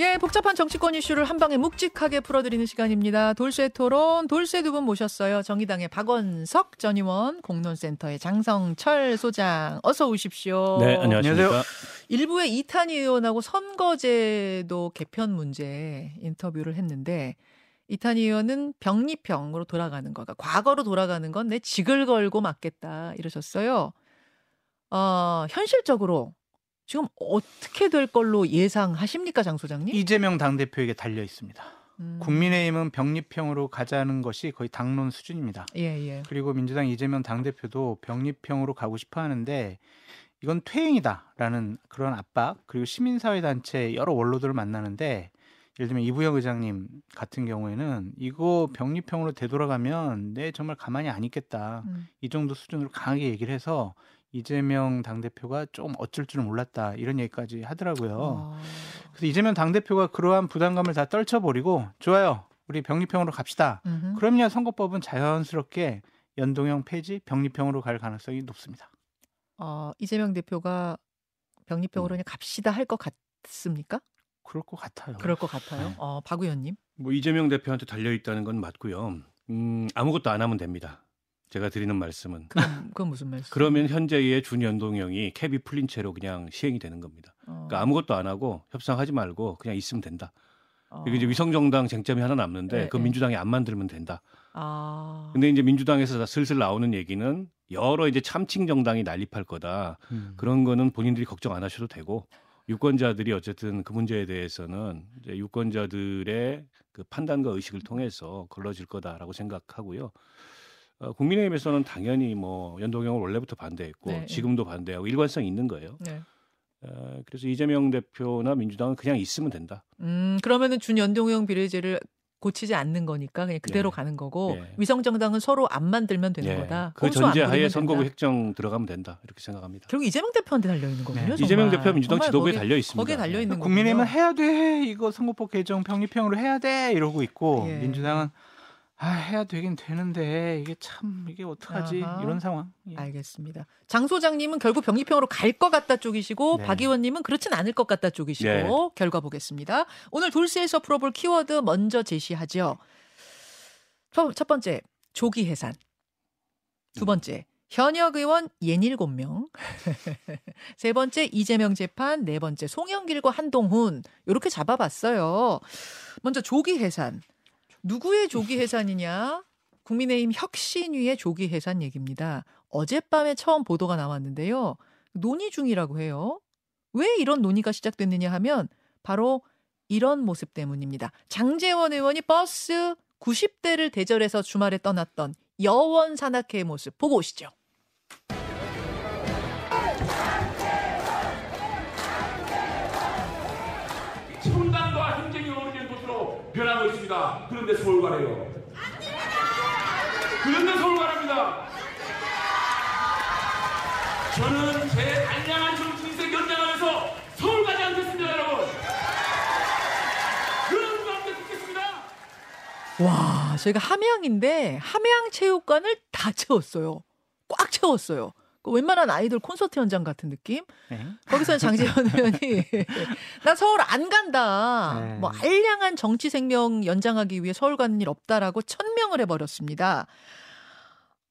예, 복잡한 정치권 이슈를 한 방에 묵직하게 풀어드리는 시간입니다. 돌쇠 토론, 돌쇠 두 분 모셨어요. 정의당의 박원석 전 의원, 공론센터의 장성철 소장, 어서 오십시오. 네, 안녕하십니까. 일부의 이탄희 의원하고 선거제도 개편 문제 인터뷰를 했는데, 이탄희 의원은 병리평으로 돌아가는 거가, 과거로 돌아가는 건 내 직을 걸고 맞겠다, 이러셨어요. 어, 현실적으로 지금 어떻게 될 걸로 예상하십니까, 장 소장님? 이재명 당대표에게 달려 있습니다. 음. 국민의힘은 병립형으로 가자는 것이 거의 당론 수준입니다. 예, 예. 그리고 민주당 이재명 당대표도 병립형으로 가고 싶어 하는데 이건 퇴행이다라는 그런 압박 그리고 시민사회단체 여러 원로들을 만나는데 예를 들면 이부영 의장님 같은 경우에는 이거 병립형으로 되돌아가면 내 정말 가만히 안 있겠다 음. 이 정도 수준으로 강하게 얘기를 해서 이재명 당대표가 좀 어쩔 줄은 몰랐다 이런 얘기까지 하더라고요. 어. 그래서 이재명 당대표가 그러한 부담감을 다 떨쳐버리고 좋아요. 우리 병립형으로 갑시다. 음흠. 그럼요 선거법은 자연스럽게 연동형 폐지 병립형으로 갈 가능성이 높습니다. 어, 이재명 대표가 병립병으로 그냥 갑시다 할 것 같습니까? 그럴 것 같아요. 그럴 것 같아요. 네. 어, 박 의원님. 뭐 이재명 대표한테 달려 있다는 건 맞고요. 음, 아무것도 안 하면 됩니다. 제가 드리는 말씀은 그건, 그건 무슨 말씀? 그러면 현재의 준연동형이 캡이 풀린 채로 그냥 시행이 되는 겁니다. 어, 그러니까 아무것도 안 하고 협상하지 말고 그냥 있으면 된다. 어. 그리고 이제 위성정당 쟁점이 하나 남는데 네, 그 네. 민주당이 안 만들면 된다. 아. 근데 이제 민주당에서 다 슬슬 나오는 얘기는 여러 이제 참칭 정당이 난립할 거다. 음. 그런 거는 본인들이 걱정 안 하셔도 되고 유권자들이 어쨌든 그 문제에 대해서는 이제 유권자들의 그 판단과 의식을 통해서 걸러질 거다라고 생각하고요. 어, 국민의힘에서는 당연히 뭐 연동형을 원래부터 반대했고 네, 네. 지금도 반대하고 일관성이 있는 거예요. 네. 어, 그래서 이재명 대표나 민주당은 그냥 있으면 된다. 음, 그러면은 준연동형 비례제를 고치지 않는 거니까 그냥 그대로 네. 가는 거고 네. 위성 정당은 서로 안 만들면 되는 예, 거다. 그 전제하에 선거구. 획정 들어가면 된다 이렇게 생각합니다. 결국 이재명 대표한테 달려 있는 거군요. 네. 정말. 이재명 대표 민주당 정말 지도부에 거기에- 달려 있습니다. 거기에 달려 있는 거군요. 국민의힘은 해야 돼 이거 선거법 개정 병립형으로 해야 돼 이러고 있고 예. 민주당은 아 해야 되긴 되는데 이게 참 이게 어떡하지 아하. 이런 상황. 예. 알겠습니다. 장 소장님은 결국 병립형으로 갈 것 같다 쪽이시고 네. 박 의원님은 그렇진 않을 것 같다 쪽이시고 네. 결과 보겠습니다. 오늘 돌스에서 풀어볼 키워드 먼저 제시하죠. 첫, 첫 번째 조기 해산. 두 번째 현역 의원 67명. 세 번째 이재명 재판, 네 번째 송영길과 한동훈. 이렇게 잡아봤어요. 먼저 조기 해산. 누구의 조기 해산이냐? 국민의힘 혁신위의 조기 해산 얘기입니다. 어젯밤에 처음 보도가 나왔는데요. 논의 중이라고 해요. 왜 이런 논의가 시작됐느냐 하면 바로 이런 모습 때문입니다. 장재원 의원이 버스 90대를 대절해서 주말에 떠났던 여원 산악회의 모습 보고 오시죠. 그런데 서울 가래요. 그런데 서울 가랍니다. 저는 제 단량한 정치 인생 연장하면서 서울 가지 않겠습니다, 여러분. 그런 가운데 듣겠습니다. 와, 저희가 함양인데 함양 체육관을 다 채웠어요. 꽉 채웠어요. 그 웬만한 아이돌 콘서트 현장 같은 느낌? 네. 거기서 장재원 의원이 나 서울 안 간다. 네. 뭐 알량한 정치 생명 연장하기 위해 서울 가는 일 없다라고 천명을 해버렸습니다.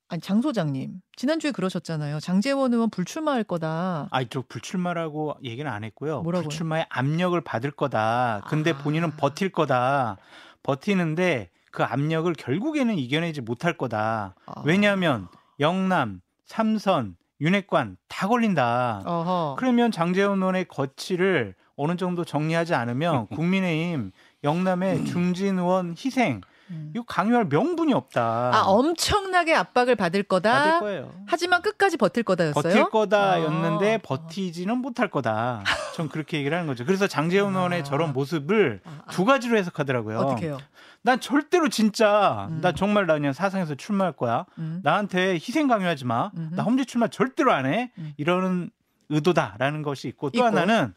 아니 장 소장님 지난주에 그러셨잖아요. 장재원 의원 불출마할 거다. 아 이쪽 불출마라고 얘기는 안 했고요. 뭐라고요? 불출마의 압력을 받을 거다. 근데 아. 본인은 버틸 거다. 버티는데 그 압력을 결국에는 이겨내지 못할 거다. 아. 왜냐하면 영남, 삼선, 윤핵관 다 걸린다. 어허. 그러면 장재원 의원의 거취를 어느 정도 정리하지 않으면 국민의힘 영남의 중진 의원 희생 음. 이거 강요할 명분이 없다. 아 엄청나게 압박을 받을 거다. 받을 거예요. 하지만 끝까지 버틸 거다였어요. 버틸 거다였는데 아. 버티지는 못할 거다. 전 그렇게 얘기를 하는 거죠. 그래서 장재원 의원의 아. 저런 모습을 아, 아. 두 가지로 해석하더라고요. 어떻게요? 난 절대로 진짜 음. 나 정말 나 그냥 사상에서 출마할 거야. 음. 나한테 희생 강요하지 마. 음흠. 나 험지 출마 절대로 안 해. 음. 이러는 의도다라는 것이 있고 또 있고. 하나는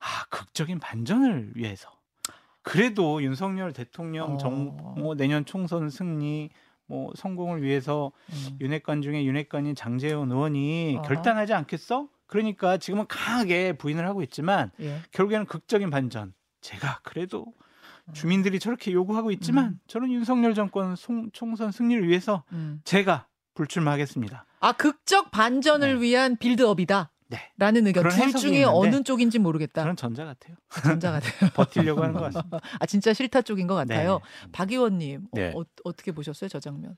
아 극적인 반전을 위해서. 그래도 윤석열 대통령 어. 정, 뭐 내년 총선 승리 뭐 성공을 위해서 음. 윤핵관 중에 윤핵관인 장재원 의원이 어허. 결단하지 않겠어? 그러니까 지금은 강하게 부인을 하고 있지만 예. 결국에는 극적인 반전. 제가 그래도 주민들이 저렇게 요구하고 있지만 음. 저는 윤석열 정권 송- 총선 승리를 위해서 음. 제가 불출마하겠습니다. 아 극적 반전을 네. 위한 빌드업이다. 네. 라는 의견. 둘 중에 있는데 어느 쪽인지 모르겠다. 저는 전자 같아요. 전자 같아요. 버틸려고 하는 것 같습니다. 아 진짜 싫다 쪽인 것 같아요. 네. 박 의원님 네. 어, 떻게 보셨어요 저 장면?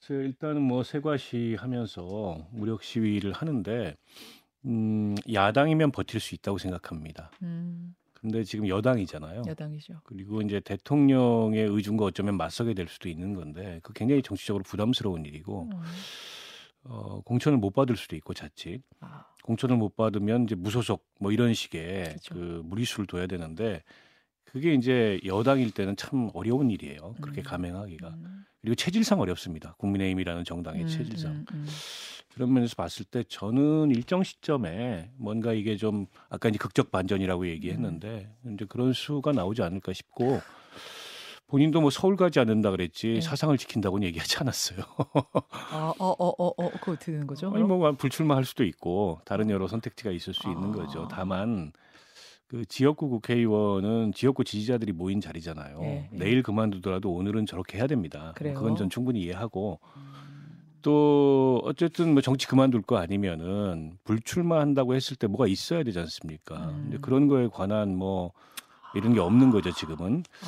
그래서 일단은 뭐 세과시 하면서 무력 시위를 하는데 음, 야당이면 버틸 수 있다고 생각합니다. 음, 근데 지금 여당이잖아요. 여당이죠. 그리고 이제 대통령의 의중과 어쩌면 맞서게 될 수도 있는 건데 그 굉장히 정치적으로 부담스러운 일이고 음. 어, 공천을 못 받을 수도 있고 자칫 아, 공천을 못 받으면 이제 무소속 뭐 이런 식의 그쵸. 그 무리수를 둬야 되는데 그게 이제 여당일 때는 참 어려운 일이에요. 그렇게 음. 감행하기가. 음, 그리고 체질상 어렵습니다. 국민의힘이라는 정당의 음, 체질상. 음, 음. 그런 면에서 봤을 때 저는 일정 시점에 뭔가 이게 좀 아까 이제 극적 반전이라고 얘기했는데 음. 이제 그런 수가 나오지 않을까 싶고 본인도 뭐 서울 가지 않는다 그랬지 네. 사상을 지킨다고는 얘기하지 않았어요. 아, 어, 어, 어, 어, 그거 어떻게 되는 거죠? 아니 뭐 불출마할 수도 있고 다른 여러 선택지가 있을 수 있는 아. 거죠. 다만 그 지역구 국회의원은 지역구 지지자들이 모인 자리잖아요. 예, 예. 내일 그만두더라도 오늘은 저렇게 해야 됩니다. 그래요? 그건 전 충분히 이해하고 음. 또 어쨌든 뭐 정치 그만둘 거 아니면은 불출마한다고 했을 때 뭐가 있어야 되지 않습니까? 음. 근데 그런 거에 관한 뭐 이런 게 없는 거죠 지금은. 아,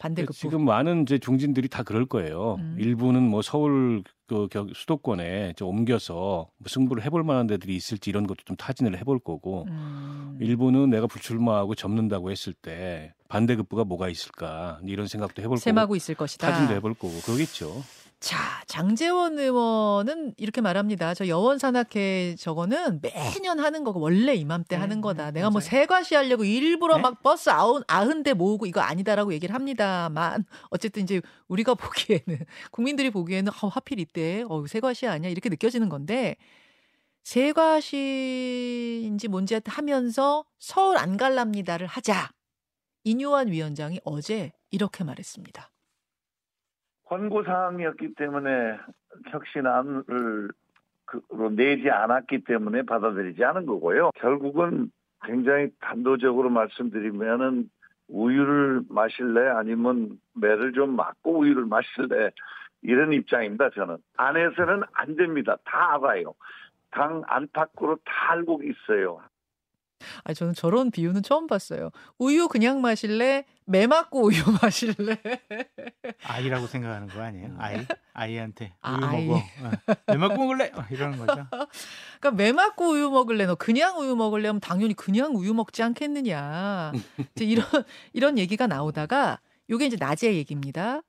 반대급부. 지금 많은 이제 중진들이 다 그럴 거예요. 음. 일부는 뭐 서울 그 겨- 수도권에 좀 옮겨서 뭐 승부를 해볼 만한 데들이 있을지 이런 것도 좀 타진을 해볼 거고. 음. 일부는 내가 불출마하고 접는다고 했을 때 반대급부가 뭐가 있을까 이런 생각도 해볼 거고 셈하고 있을 것이다. 타진도 해볼 거고 그러겠죠. 자, 장재원 의원은 이렇게 말합니다. 저 여원 산악회 저거는 매년 하는 거고 원래 이맘때 네, 하는 거다. 네, 내가 뭐 맞아요. 세과시 하려고 일부러 네? 막 버스 아흔 아흔 대 모으고 이거 아니다라고 얘기를 합니다만 어쨌든 이제 우리가 보기에는 국민들이 보기에는 어, 하필 이때 어 세과시 아니야 이렇게 느껴지는 건데 세과시인지 뭔지 하면서 서울 안 갈랍니다를 하자. 인요한 위원장이 어제 이렇게 말했습니다. 권고 사항이었기 때문에 혁신안을 그로 내지 않았기 때문에 받아들이지 않은 거고요. 결국은 굉장히 단도적으로 말씀드리면은 우유를 마실래 아니면 매를 좀 맞고 우유를 마실래 이런 입장입니다. 저는 안에서는 안 됩니다. 다 알아요. 당 안팎으로 다 알고 있어요. 아 저는 저런 비유는 처음 봤어요. 우유 그냥 마실래? 매 맞고 우유 마실래? 아이라고 생각하는 거 아니에요? 아이 아이한테 아, 우유 아이. 먹어. 어. 내 먹고 먹을래? 어, 이러는 거죠. 그러니까 매 맞고 우유 먹을래? 너 그냥 우유 먹을래? 하면 당연히 그냥 우유 먹지 않겠느냐. 이제 이런 이런 얘기가 나오다가 요게 이제 낮의 얘기입니다.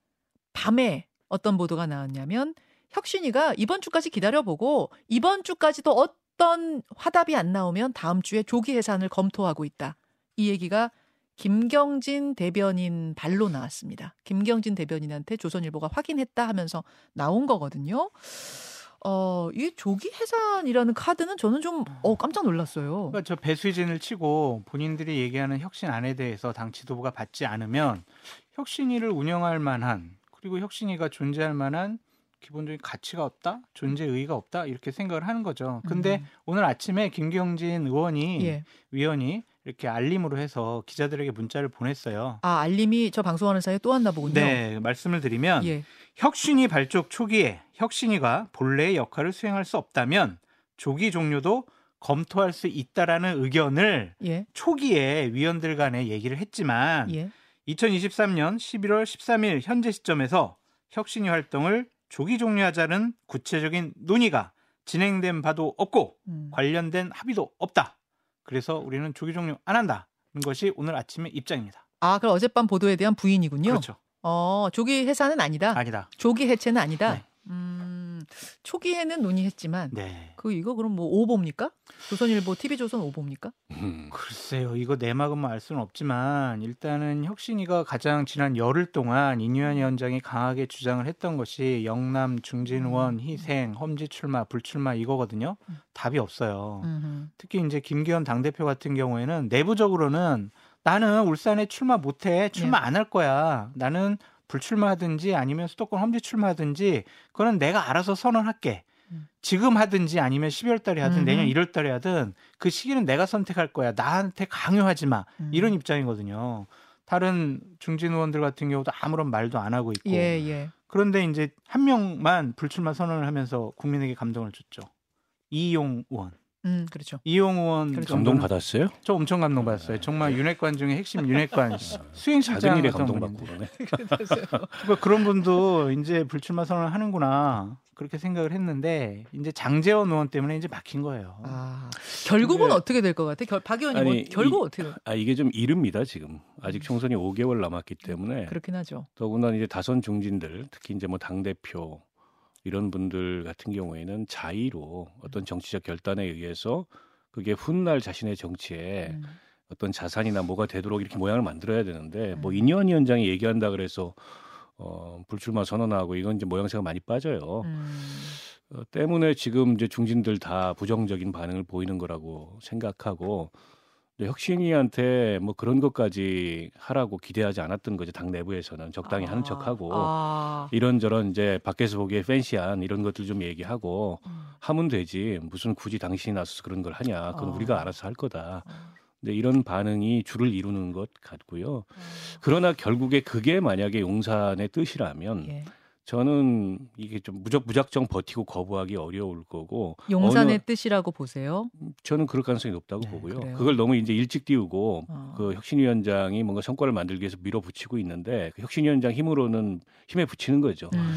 밤에 어떤 보도가 나왔냐면 혁신이가 이번 주까지 기다려보고 이번 주까지도 어 떤 화답이 안 나오면 다음 주에 조기 해산을 검토하고 있다. 이 얘기가 김경진 대변인 발로 나왔습니다. 김경진 대변인한테 조선일보가 확인했다 하면서 나온 거거든요. 어, 이 조기 해산이라는 카드는 저는 좀 어, 깜짝 놀랐어요. 그러니까 저 배수진을 치고 본인들이 얘기하는 혁신안에 대해서 당 지도부가 받지 않으면 혁신위를 운영할 만한 그리고 혁신위가 존재할 만한 기본적인 가치가 없다, 존재 의의가 없다 이렇게 생각을 하는 거죠. 근데 음. 오늘 아침에 김경진 의원이 예. 위원이 이렇게 알림으로 해서 기자들에게 문자를 보냈어요. 아, 알림이 저 방송하는 사이에 또 왔나 보군요. 네, 말씀을 드리면 예. 혁신위 발족 초기에 혁신위가 본래의 역할을 수행할 수 없다면 조기 종료도 검토할 수 있다라는 의견을 예. 초기에 위원들 간에 얘기를 했지만 예. 2023년 11월 13일 현재 시점에서 혁신위 활동을 조기 종료하자는 구체적인 논의가 진행된 바도 없고 음. 관련된 합의도 없다. 그래서 우리는 조기 종료 안 한다는 것이 오늘 아침의 입장입니다. 아, 그럼 어젯밤 보도에 대한 부인이군요. 그렇죠. 어, 조기 해산은 아니다. 아니다. 조기 해체는 아니다. 네. 음, 초기에는 논의했지만 네. 그 이거 그럼 뭐 오보입니까? 조선일보, TV조선 오보입니까? 음. 글쎄요, 이거 내막은뭐 알 수는 없지만 일단은 혁신이가 가장 지난 열흘 동안 이뉴현 위원장이 강하게 주장을 했던 것이 영남 중진 의원 희생, 험지 출마, 불출마 이거거든요. 음. 답이 없어요. 음흠. 특히 이제 김기현 당대표 같은 경우에는 내부적으로는 나는 울산에 출마 못해, 출마 네. 안할 거야. 나는 불출마하든지 아니면 수도권 험지 출마하든지 그거는 내가 알아서 선언할게. 음. 지금 하든지 아니면 12월 달에 하든 음흠. 내년 1월 달에 하든 그 시기는 내가 선택할 거야. 나한테 강요하지 마. 음. 이런 입장이거든요. 다른 중진 의원들 같은 경우도 아무런 말도 안 하고 있고. 예, 예. 그런데 이제 한 명만 불출마 선언을 하면서 국민에게 감동을 줬죠. 이용 의원. 음, 그렇죠. 이용 의원 그렇죠. 감동 받았어요? 저 엄청 감동 받았어요. 정말 윤핵관 중에 핵심 윤핵관 수행실장 작은 일에 감동 받고 분인데. 그러네. 그러니까 그런 분도 이제 불출마 선언을 하는구나 그렇게 생각을 했는데 이제 장재원 의원 때문에 이제 막힌 거예요. 아, 결국은 근데- 어떻게 될 것 같아? 결, 박 의원님 뭐, 아니, 결국 이- 어떻게 될아 이게 좀 이릅니다 지금 아직 총선이 5개월 남았기 때문에 그렇긴 하죠. 더군다나 이제 다선 중진들 특히 이제 뭐 당 대표 이런 분들 같은 경우에는 자의로 어떤 정치적 결단에 의해서 그게 훗날 자신의 정치에 음. 어떤 자산이나 뭐가 되도록 이렇게 모양을 만들어야 되는데 뭐 음. 이니원 위원장이 얘기한다 그래서 어 불출마 선언하고 이건 이제 모양새가 많이 빠져요. 음. 어, 때문에 지금 이제 중진들 다 부정적인 반응을 보이는 거라고 생각하고 혁신이한테 뭐 그런 것까지 하라고 기대하지 않았던 거죠 당 내부에서는 적당히 하는 아, 척하고 아, 이런저런 이제 밖에서 보기에 팬시한 이런 것들 좀 얘기하고 음. 하면 되지 무슨 굳이 당신이 나서서 그런 걸 하냐 그건 아. 우리가 알아서 할 거다 아, 근데 이런 반응이 줄을 이루는 것 같고요 아. 그러나 결국에 그게 만약에 용산의 뜻이라면 예. 저는 이게 좀 무적 무작정 버티고 거부하기 어려울 거고 용산의 어느- 뜻이라고 보세요. 저는 그럴 가능성이 높다고 네, 보고요. 그래요? 그걸 너무 이제 일찍 띄우고 어. 그 혁신위원장이 뭔가 성과를 만들기 위해서 밀어붙이고 있는데 그 혁신위원장 힘으로는 힘에 붙이는 거죠. 음.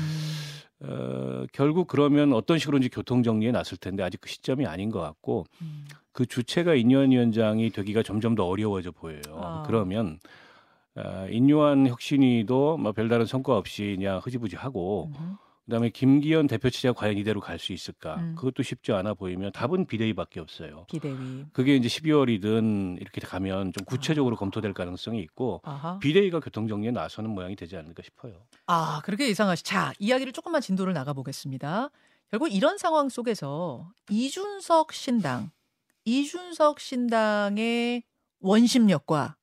어, 결국 그러면 어떤 식으로인지 교통 정리에 났을 텐데 아직 그 시점이 아닌 것 같고 음. 그 주체가 인유한 위원장이 되기가 점점 더 어려워져 보여요. 아. 그러면 어, 인유한 혁신위도 뭐 별다른 성과 없이 그냥 흐지부지하고 음흠. 그다음에 김기현 대표 체제가 과연 이대로 갈 수 있을까? 음. 그것도 쉽지 않아 보이면 답은 비대위밖에 없어요. 비대위. 그게 이제 12월이든 이렇게 가면 좀 구체적으로 검토될 가능성이 있고 아하. 비대위가 교통정리에 나서는 모양이 되지 않을까 싶어요. 아, 그렇게 예상하시. 자, 이야기를 조금만 진도를 나가 보겠습니다. 결국 이런 상황 속에서 이준석 신당, 이준석 신당의 원심력과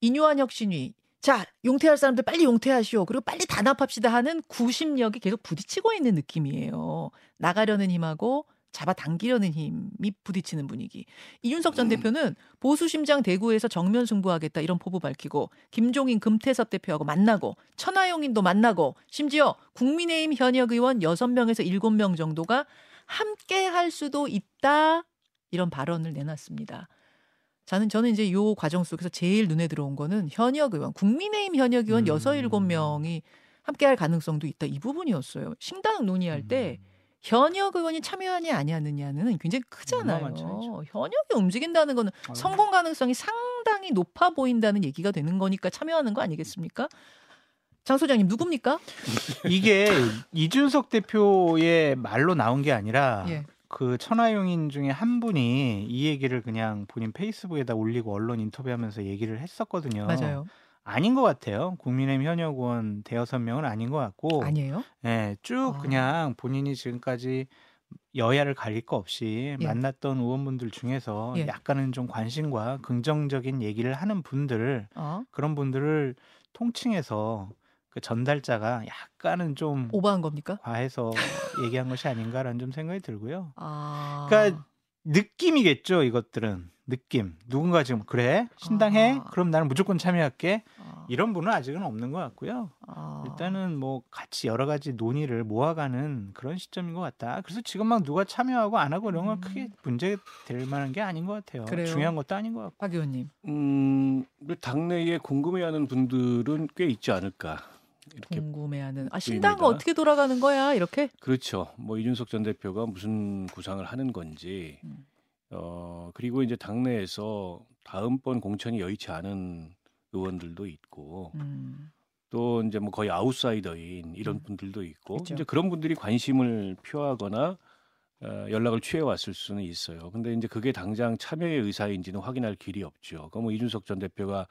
인유한 혁신위, 자, 용퇴할 사람들 빨리 용퇴하시오. 그리고 빨리 단합합시다 하는 구심력이 계속 부딪히고 있는 느낌이에요. 나가려는 힘하고 잡아당기려는 힘이 부딪히는 분위기. 이준석 전 대표는 보수 심장 대구에서 정면 승부하겠다 이런 포부 밝히고 김종인 금태섭 대표하고 만나고 천하용인도 만나고 심지어 국민의힘 현역 의원 6명에서 7명 정도가 함께 할 수도 있다 이런 발언을 내놨습니다. 저는 저는 이제 요 과정 속에서 제일 눈에 들어온 거는 현역 의원, 국민의힘 현역 의원 음. 여섯 일곱 명이 함께 할 가능성도 있다. 이 부분이었어요. 신당 논의할 음. 때 현역 의원이 참여하냐 아니하느냐는 굉장히 크잖아요. 현역이 움직인다는 거는 아. 성공 가능성이 상당히 높아 보인다는 얘기가 되는 거니까 참여하는 거 아니겠습니까? 장 소장님 누굽니까? 이게 이준석 대표의 말로 나온 게 아니라 예. 그 천하용인 중에 한 분이 이 얘기를 그냥 본인 페이스북에다 올리고 언론 인터뷰하면서 얘기를 했었거든요. 맞아요. 아닌 것 같아요. 국민의힘 현역 의원 대여섯 명은 아닌 것 같고, 아니에요? 예, 쭉 아. 그냥 본인이 지금까지 여야를 가릴 거 없이 예. 만났던 의원분들 중에서 예. 약간은 좀 관심과 긍정적인 얘기를 하는 분들 어? 그런 분들을 통칭해서 그 전달자가 약간은 좀 오버한 겁니까? 과해서 얘기한 것이 아닌가라는 좀 생각이 들고요. 아. 그러니까 느낌이겠죠, 이것들은. 느낌. 누군가 지금 그래? 신당해? 아. 그럼 나는 무조건 참여할게. 아. 이런 분은 아직은 없는 것 같고요. 아. 일단은 뭐 같이 여러 가지 논의를 모아가는 그런 시점인 것 같다. 그래서 지금 막 누가 참여하고 안 하고 이런 건 음. 크게 문제 될 만한 게 아닌 것 같아요. 그래요? 중요한 것도 아닌 것 같고. 박 의원님 음, 당내에 궁금해하는 분들은 꽤 있지 않을까. 이렇게 궁금해하는 아. 신당은 어떻게 돌아가는 거야 이렇게 그렇죠. 뭐 이준석 전 대표가 무슨 구상을 하는 건지, 음. 어 그리고 이제 당내에서 다음번 공천이 여의치 않은 의원들도 있고, 음. 또 이제 뭐 거의 아웃사이더인 이런 음. 분들도 있고, 그렇죠. 이제 그런 분들이 관심을 표하거나 어, 연락을 취해 왔을 수는 있어요. 근데 이제 그게 당장 참여의 의사인지는 확인할 길이 없죠. 그뭐 이준석 전 대표가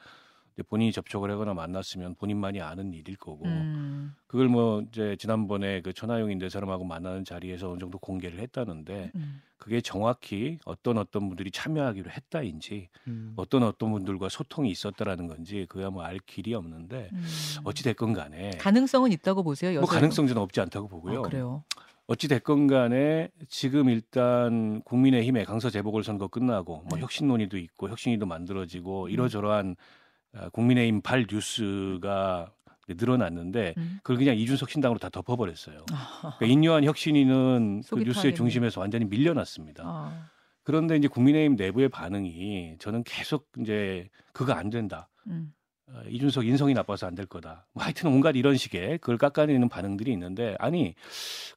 본인이 접촉을 하거나 만났으면 본인만이 아는 일일 거고, 음. 그걸 뭐 이제 지난번에 그 천하용인 네 사람하고 만나는 자리에서 어느 정도 공개를 했다는데 음. 그게 정확히 어떤 어떤 분들이 참여하기로 했다인지 음. 어떤 어떤 분들과 소통이 있었다라는 건지 그야 뭐알 길이 없는데 음. 어찌 됐건 간에 가능성은 있다고 보세요. 뭐 여섯 가능성 저는 없지 않다고 보고요. 아, 그래요. 어찌 됐건 간에 지금 일단 국민의힘의 강서 재보궐 선거 끝나고 뭐 네. 혁신 논의도 있고 혁신위도 만들어지고 이러저러한 아, 국민의힘 발 뉴스가 늘어났는데 음. 그걸 그냥 이준석 신당으로 다 덮어버렸어요. 아, 그러니까 인요한 혁신위는 그 뉴스의. 중심에서 완전히 밀려났습니다. 아, 그런데 이제 국민의힘 내부의 반응이 저는 계속 이제 그거 안 된다. 음. 어, 이준석 인성이 나빠서 안 될 거다. 뭐 하여튼 온갖 이런 식의 그걸 깎아내리는 반응들이 있는데 아니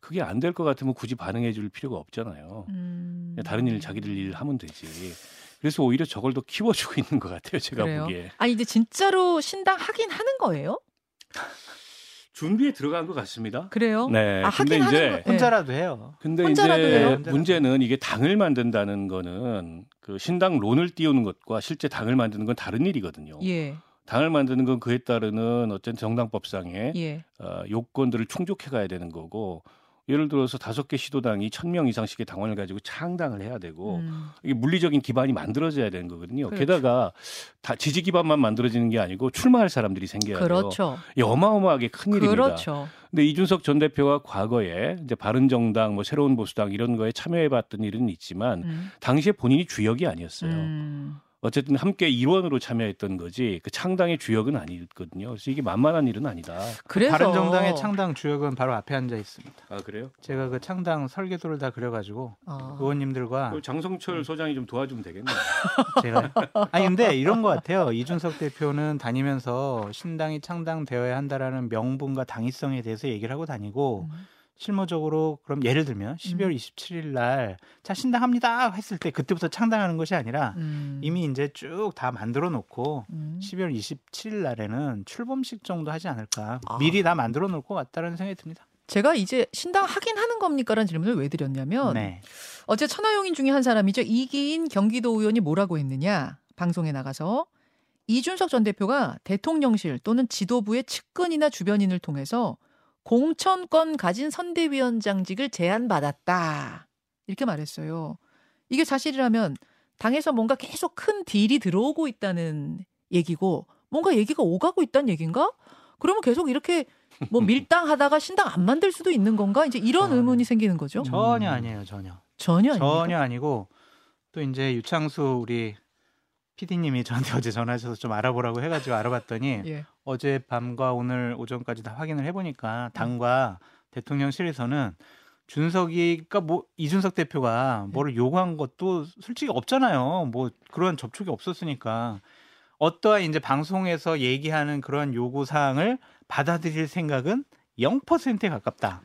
그게 안 될 것 같으면 굳이 반응해 줄 필요가 없잖아요. 음. 다른 일 자기들 일 하면 되지. 그래서 오히려 저걸 더 키워주고 있는 것 같아요. 제가 그래요? 보기에 아니 이제 진짜로 신당 하긴 하는 거예요? 준비에 들어간 것 같습니다. 그래요? 네. 아, 근데 하긴 이제 하는 거. 네. 혼자라도 해요. 근데 혼자라도 이제 해요? 문제는 이게 당을 만든다는 거는 그 신당 론을 띄우는 것과 실제 당을 만드는 건 다른 일이거든요. 예, 당을 만드는 건 그에 따르는 어떤 정당법상의 예. 어, 요건들을 충족해 가야 되는 거고 예를 들어서 다섯 개 시도당이 천 명 이상씩의 당원을 가지고 창당을 해야 되고 음. 이게 물리적인 기반이 만들어져야 되는 거거든요. 그렇죠. 게다가 다 지지 기반만 만들어지는 게 아니고 출마할 사람들이 생겨야 돼요. 그렇죠. 이 어마어마하게 큰 일입니다. 그렇죠. 근데 이준석 전 대표가 과거에 이제 바른정당, 뭐 새로운 보수당 이런 거에 참여해 봤던 일은 있지만 음. 당시에 본인이 주역이 아니었어요. 음. 어쨌든 함께 일원으로 참여했던 거지 그 창당의 주역은 아니거든요. 그래서 이게 만만한 일은 아니다. 그래서 바른 정당의 창당 주역은 바로 앞에 앉아 있습니다. 아 그래요? 제가 그 창당 설계도를 다 그려가지고 아. 의원님들과 장성철 소장이 좀 도와주면 되겠네요. 제가 아니 근데 이런 것 같아요. 이준석 대표는 다니면서 신당이 창당되어야 한다라는 명분과 당위성에 대해서 얘기를 하고 다니고 음. 실무적으로 그럼 예를 들면 12월 27일 날 자 신당합니다 했을 때 그때부터 창당하는 것이 아니라 음. 이미 이제 쭉 다 만들어 놓고 음. 12월 27일 날에는 출범식 정도 하지 않을까 아. 미리 다 만들어 놓을 것 같다는 생각이 듭니다. 제가 이제 신당 하긴 하는 겁니까라는 질문을 왜 드렸냐면 네. 어제 천하용인 중에 한 사람이죠. 이기인 경기도 의원이 뭐라고 했느냐 방송에 나가서 이준석 전 대표가 대통령실 또는 지도부의 측근이나 주변인을 통해서 공천권 가진 선대위원장직을 제안받았다 이렇게 말했어요. 이게 사실이라면 당에서 뭔가 계속 큰 딜이 들어오고 있다는 얘기고 뭔가 얘기가 오가고 있다는 얘기인가? 그러면 계속 이렇게 뭐 밀당하다가 신당 안 만들 수도 있는 건가? 이제 이런 아, 의문이 생기는 거죠. 전혀 아니에요, 전혀. 전혀. 전혀 아니고 또 이제 유창수 우리 PD님이 저한테 어제 전화하셔서 좀 알아보라고 해가지고 알아봤더니 예. 어제 밤과 오늘 오전까지 다 확인을 해보니까 당과 대통령실에서는 준석이 그러니까 뭐 이준석 대표가 뭐를 요구한 것도 솔직히 없잖아요. 뭐 그런 접촉이 없었으니까 어떠한 이제 방송에서 얘기하는 그런 요구 사항을 받아들일 생각은 0%에 가깝다.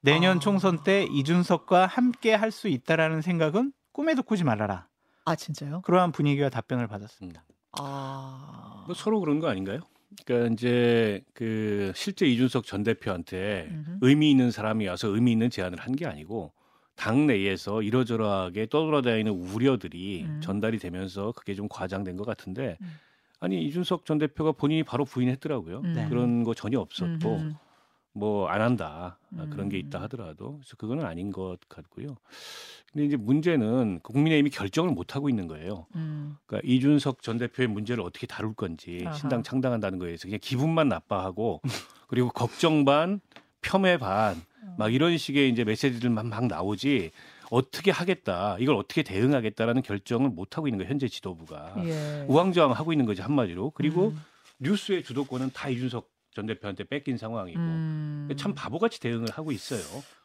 내년 아. 총선 때 이준석과 함께 할 수 있다라는 생각은 꿈에도 꾸지 말아라. 아 진짜요? 그러한 분위기와 답변을 받았습니다. 아. 뭐 서로 그런 거 아닌가요? 그러니까 이제 그 실제 이준석 전 대표한테 음흠. 의미 있는 사람이 와서 의미 있는 제안을 한 게 아니고 당 내에서 이러저러하게 떠돌아다니는 우려들이 음. 전달이 되면서 그게 좀 과장된 것 같은데 음. 아니 이준석 전 대표가 본인이 바로 부인했더라고요. 음. 네. 그런 거 전혀 없었고 음흠. 뭐 안 한다 아, 그런 게 음. 있다 하더라도 그래서 그거는 아닌 것 같고요. 근데 이제 문제는 국민의힘이 결정을 못 하고 있는 거예요. 음. 그러니까 이준석 전 대표의 문제를 어떻게 다룰 건지 아하. 신당 창당한다는 거에서 그냥 기분만 나빠하고 그리고 걱정 반 폄훼 반막 이런 식의 이제 메시지들만 막 나오지 어떻게 하겠다 이걸 어떻게 대응하겠다라는 결정을 못 하고 있는 거예요 현재 지도부가 예. 우왕좌왕 하고 있는 거지 한마디로 그리고 음. 뉴스의 주도권은 다 이준석 전 대표한테 뺏긴 상황이고 음. 참 바보같이 대응을 하고 있어요.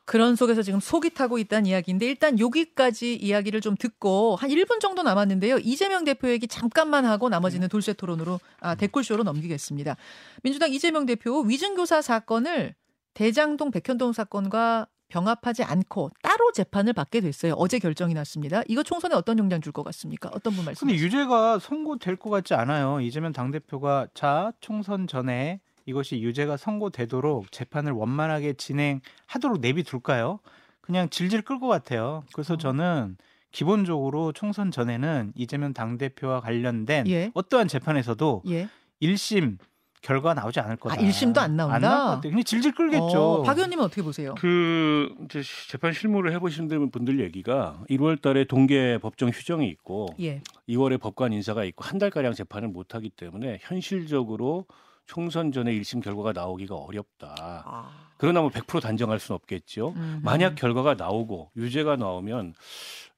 그런 속에서 지금 속이 타고 있다는 이야기인데 일단 여기까지 이야기를 좀 듣고 한 1분 정도 남았는데요. 이재명 대표 얘기 잠깐만 하고 나머지는 돌쇠 토론으로 아, 댓글쇼로 넘기겠습니다. 민주당 이재명 대표 위증교사 사건을 대장동 백현동 사건과 병합하지 않고 따로 재판을 받게 됐어요. 어제 결정이 났습니다. 이거 총선에 어떤 영향 줄 것 같습니까? 어떤 분 근데 말씀하세요? 유죄가 선고될 것 같지 않아요. 이재명 당 대표가 자 총선 전에 이것이 유죄가 선고되도록 재판을 원만하게 진행하도록 내비둘까요? 그냥 질질 끌 것 같아요. 그래서 어. 저는 기본적으로 총선 전에는 이재명 당대표와 관련된 예. 어떠한 재판에서도 예. 1심 결과가 나오지 않을 거다. 아, 1심도 안 나온다? 안 나올 것 같아요. 그냥 질질 끌겠죠. 어, 박 의원님은 어떻게 보세요? 그 이제 재판 실무를 해보신 분들 얘기가 1월달에 동계 법정 휴정이 있고 예. 2월에 법관 인사가 있고 한 달가량 재판을 못 하기 때문에 현실적으로 총선 전에 1심 결과가 나오기가 어렵다. 아. 그러나 뭐 100% 단정할 수는 없겠죠. 음. 만약 결과가 나오고 유죄가 나오면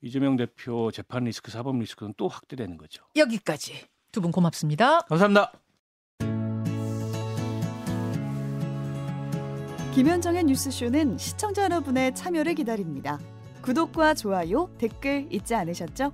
이재명 대표 재판 리스크, 사법 리스크는 또 확대되는 거죠. 여기까지 두 분 고맙습니다. 감사합니다. 김현정의 뉴스쇼는 시청자 여러분의 참여를 기다립니다. 구독과 좋아요, 댓글 잊지 않으셨죠?